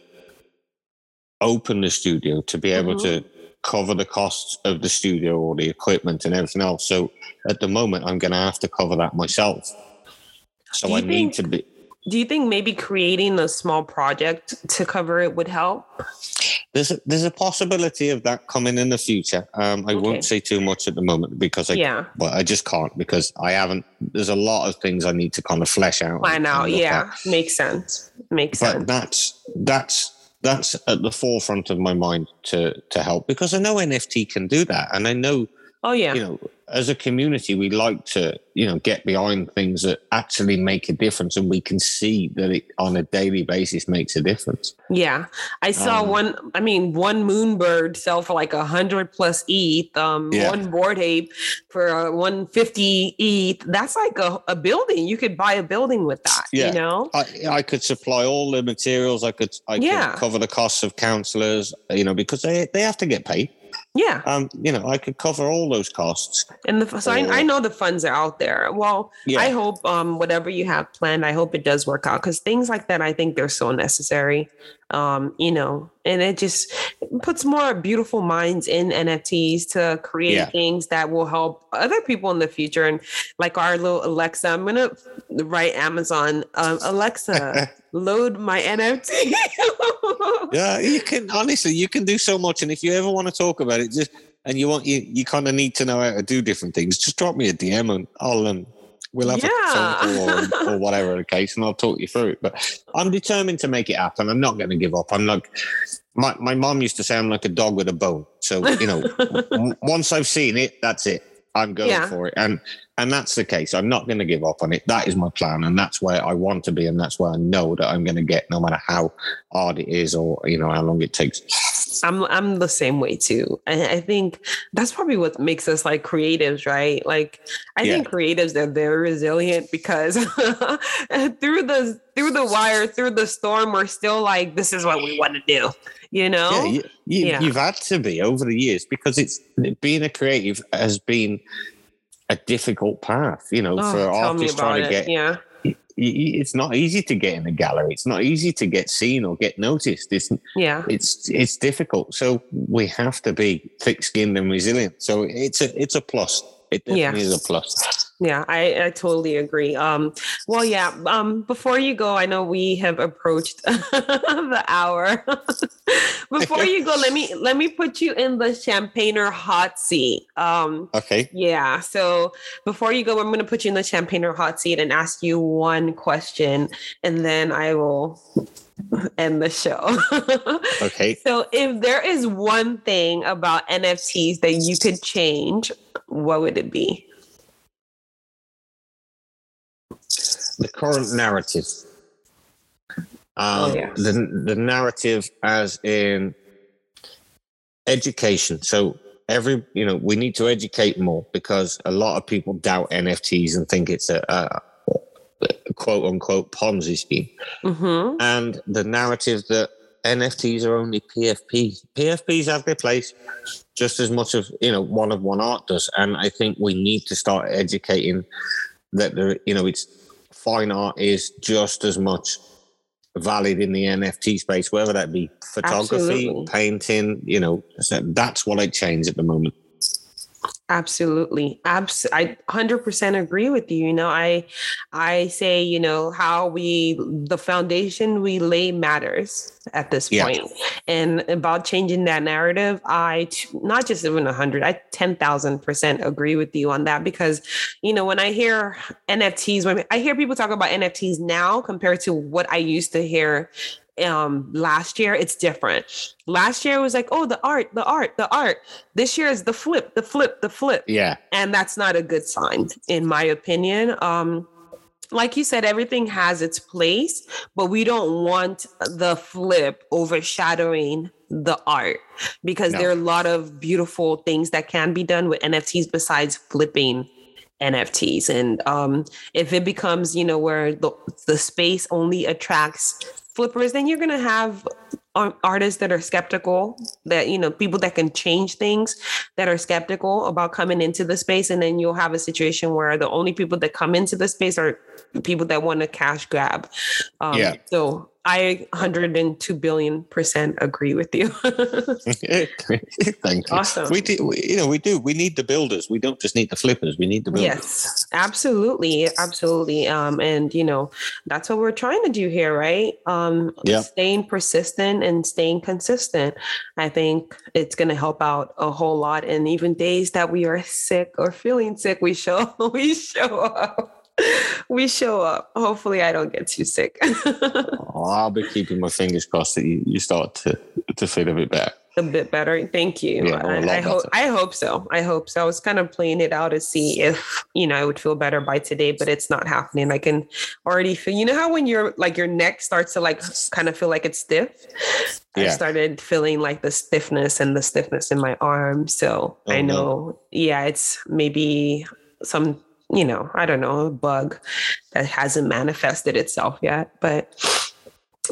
open the studio to be able mm-hmm. to cover the costs of the studio or the equipment and everything else. So at the moment, I'm going to have to cover that myself. So I need to be. Do you think maybe creating a small project to cover it would help? There's a, there's a possibility of that coming in the future. Um, I Okay. won't say too much at the moment because I yeah. but I just can't because I haven't. There's a lot of things I need to kind of flesh out. I know, Yeah. at. Makes sense. Makes But sense. that's that's that's at the forefront of my mind to to help because I know NFT can do that, and I know Oh yeah. you know as a community we like to you know get behind things that actually make a difference, and we can see that it on a daily basis makes a difference. Yeah, I saw Um, one. I mean, one Moonbird sell for like a hundred plus ETH. Um, Yeah. one Bored Ape for uh, one fifty ETH. That's like a, a building. You could buy a building with that. Yeah. You know. I, I could supply all the materials. I could I Yeah. could cover the costs of counselors. You know because they they have to get paid. Yeah. Um, you know, I could cover all those costs. And the so I, I know the funds are out there. Well, Yeah. I hope um whatever you have planned, I hope it does work out because things like that I think they're so necessary. Um, you know, and it just puts more beautiful minds in NFTs to create Yeah. things that will help other people in the future. And like our little Alexa, I'm gonna write Amazon, um, Alexa, load my NFT. Yeah, you can honestly, you can do so much. And if you ever want to talk about it, just and you want you you kind of need to know how to do different things, just drop me a DM and I'll um we'll have Yeah. a or, or whatever the case, and I'll talk you through it. But I'm determined to make it happen. I'm not going to give up. I'm like my my mom used to say I'm like a dog with a bone. So you know, w- once I've seen it, that's it. I'm going Yeah. for it, and and that's the case. I'm not going to give up on it. That is my plan, and that's where I want to be, and that's where I know that I'm going to get, no matter how hard it is or you know how long it takes. I'm I'm the same way too. I, I think that's probably what makes us like creatives, right? Like I Yeah. think creatives they're very resilient because through the through the wire, through the storm, we're still like, this is what we want to do. You know? Yeah, you, you, Yeah. you've had to be over the years because it's being a creative has been a difficult path. You know, Oh, for artists trying to it. get. yeah. It's not easy to get in a gallery. It's not easy to get seen or get noticed. It's Yeah. it's it's difficult. So we have to be thick-skinned and resilient. So it's a it's a plus. It definitely is a plus. Yeah, I, I totally agree. Um, well, yeah. Um, before you go, I know we have approached the hour. before you go, let me let me put you in the champagner hot seat. Um, Okay. yeah. So before you go, I'm going to put you in the champagner hot seat and ask you one question, and then I will end the show. Okay. so, if there is one thing about NFTs that you could change, what would it be? the current narrative. Um, Oh, yes. the the narrative, as in education. So every you know we need to educate more because a lot of people doubt NFTs and think it's a, a, a quote unquote Ponzi scheme. Mm-hmm. And the narrative that NFTs are only PFPs. PFPs have their place just as much as you know one of one art does. And I think we need to start educating that there, you know, it's fine art is just as much valid in the NFT space, whether that be photography, Absolutely. painting, you know, that's what I change at the moment. Absolutely. Abs- I 100% agree with you. You know, I I say, you know, how we the foundation we lay matters at this Yeah. point. And about changing that narrative, I not just even 100, I 10,000% agree with you on that because, you know, when I hear NFTs, when I hear people talk about NFTs now compared to what I used to hear um last year it's different. Last year was like oh the art the art the art. This year is the flip the flip the flip. Yeah. and that's not a good sign in my opinion. Um like you said everything has its place but we don't want the flip overshadowing the art because No. there are a lot of beautiful things that can be done with nfts besides flipping nfts and um if it becomes you know where the, the space only attracts flippers then you're going to have artists that are skeptical that you know people that can change things that are skeptical about coming into the space and then you'll have a situation where the only people that come into the space are people that want to cash grab um, Yeah. so i 102 billion percent agree with you Thank you. Awesome. We do, we, you know, we do. We need the builders. We don't just need the flippers. We need the builders. Yes, absolutely, absolutely. Um, and you know, that's what we're trying to do here, right? Um, Yeah. staying persistent and staying consistent. I think it's going to help out a whole lot. And even days that we are sick or feeling sick, we show we show up. We show up. Hopefully, I don't get too sick. Oh, I'll be keeping my fingers crossed that you, you start to, to feel a bit better. a bit better. Thank you. Yeah, lot I hope. I hope so. I hope so. I was kind of playing it out to see if you know I would feel better by today, but it's not happening. I can already feel. You know how when you're like your neck starts to like kind of feel like it's stiff. Yeah. I started feeling like the stiffness and the stiffness in my arm. So Oh, I no. know. Yeah, it's maybe some. You know, I don't know, a bug that hasn't manifested itself yet, but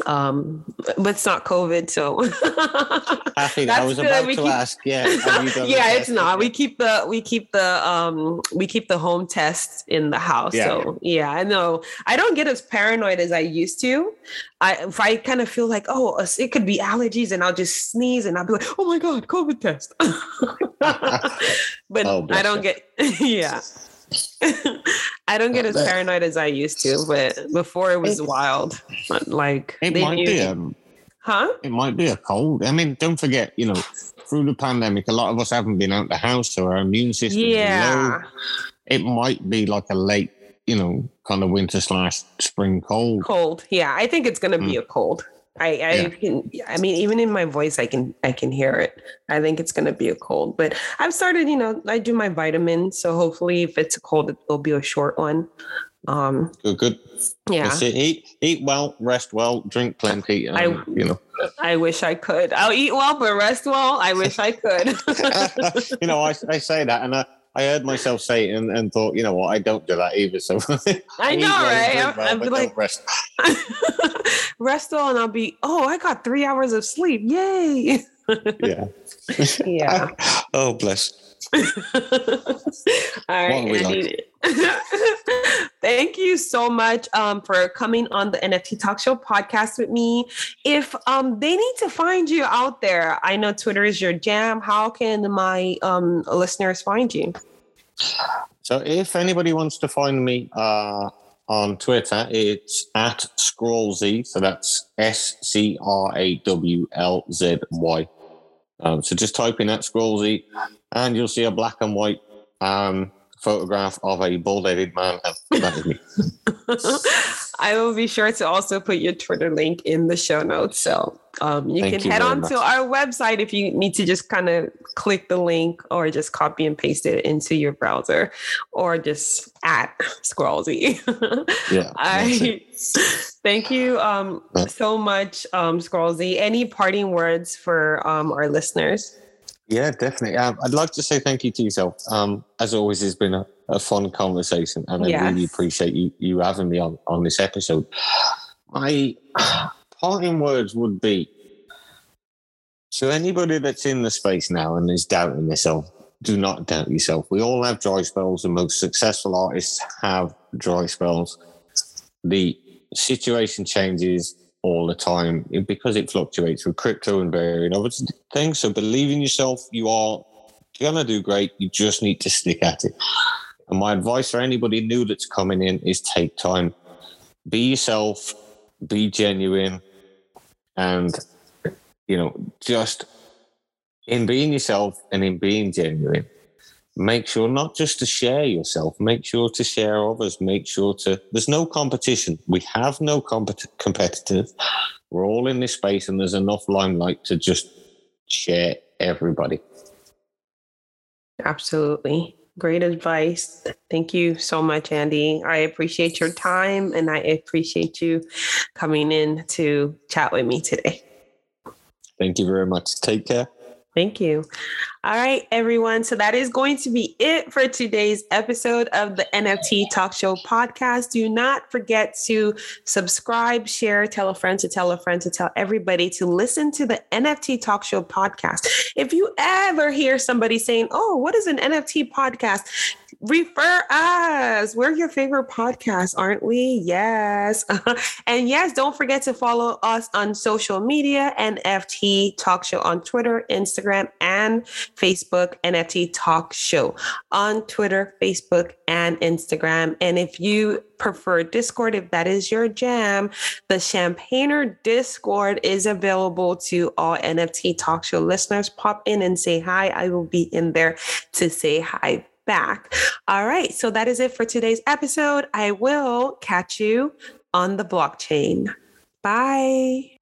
um but it's not covid so I was good. about We to keep- ask. Yeah, have you done yeah it's not we keep the we keep the um we keep the home test in the house Yeah. so yeah i know i don't get as paranoid as i used to i if i kind of feel like oh it could be allergies and i'll just sneeze and i'll be like oh my god covid test but Oh, i don't you. get yeah I don't get as paranoid as I used to, but before it was wild. Like It might knew- be a huh? it might be a cold. I mean, don't forget, you know, through the pandemic, a lot of us haven't been out the house, so our immune system. Yeah. It might be like a late, you know, kind of winter slash spring cold. cold yeah i think it's gonna be hmm. a cold i i Yeah. can i mean even in my voice i can i can hear it i think it's gonna be a cold but i've started you know i do my vitamins so hopefully if it's a cold it'll be a short one um Good, good. yeah. Eat, eat well, rest well, drink plenty. And, I- you know, i wish i could i'll eat well but rest well i wish i could you know, I, I say that, and I, I heard myself say it and, and thought, you know what, I don't do that either. So i eat know right drink I- well, i'd be but like don't rest. rest well and i'll be oh i got three hours of sleep yay Yeah. yeah oh, bless. All right, Andy. Thank you so much um, for coming on the NFT Talk Show podcast with me. If um, they need to find you out there, I know Twitter is your jam. How can my um, listeners find you? So if anybody wants to find me uh, on Twitter, it's at Scrawlzy. So that's S C R A W L Z Y. Um, so just type in at Scrawlzy, and you'll see a black and white um, photograph of a bald-headed man. That is me. I will be sure to also put your Twitter link in the show notes. So um, you Thank can you head on much. to our website if you need to just kind of click the link or just copy and paste it into your browser or just at Scrawlzy. Yeah. I thank you um, so much, um. Any parting words for um, our listeners? Yeah, definitely. Um, I'd like to say thank you to yourself. Um, as always, it's been a, a fun conversation, and I really appreciate you you having me on on this episode. My parting words would be to anybody that's in the space now and is doubting themselves. Do not doubt yourself. We all have dry spells. The most successful artists have dry spells. The situation changes all the time because it fluctuates with crypto and varying other things. So believe in yourself. You are gonna do great. You just need to stick at it. And my advice for anybody new that's coming in is take time. Be yourself, be genuine, and you know, just in being yourself and in being genuine, make sure not just to share yourself, make sure to share others, make sure to there's no competition. We have no compet- competitors. We're all in this space and there's enough limelight to just share everybody. Absolutely. Great advice. Thank you so much, Andy. I appreciate your time and I appreciate you coming in to chat with me today. Thank you very much. Take care. Thank you. All right, everyone. So that is going to be it for today's episode of the NFT Talk Show podcast. Do not forget to subscribe, share, tell a friend to tell a friend to tell everybody to listen to the NFT Talk Show podcast. If you ever hear somebody saying, Oh, what is an NFT podcast? Refer us. We're your favorite podcast, aren't we? Yes. and yes, don't forget to follow us on social media NFT Talk Show on Twitter, Instagram, and Facebook. NFT Talk Show on Twitter, Facebook, and Instagram. And if you prefer Discord, if that is your jam, the Champagner Discord is available to all NFT Talk Show listeners. Pop in and say hi. I will be in there to say hi back. All right. So that is it for today's episode. I will catch you on the blockchain. Bye.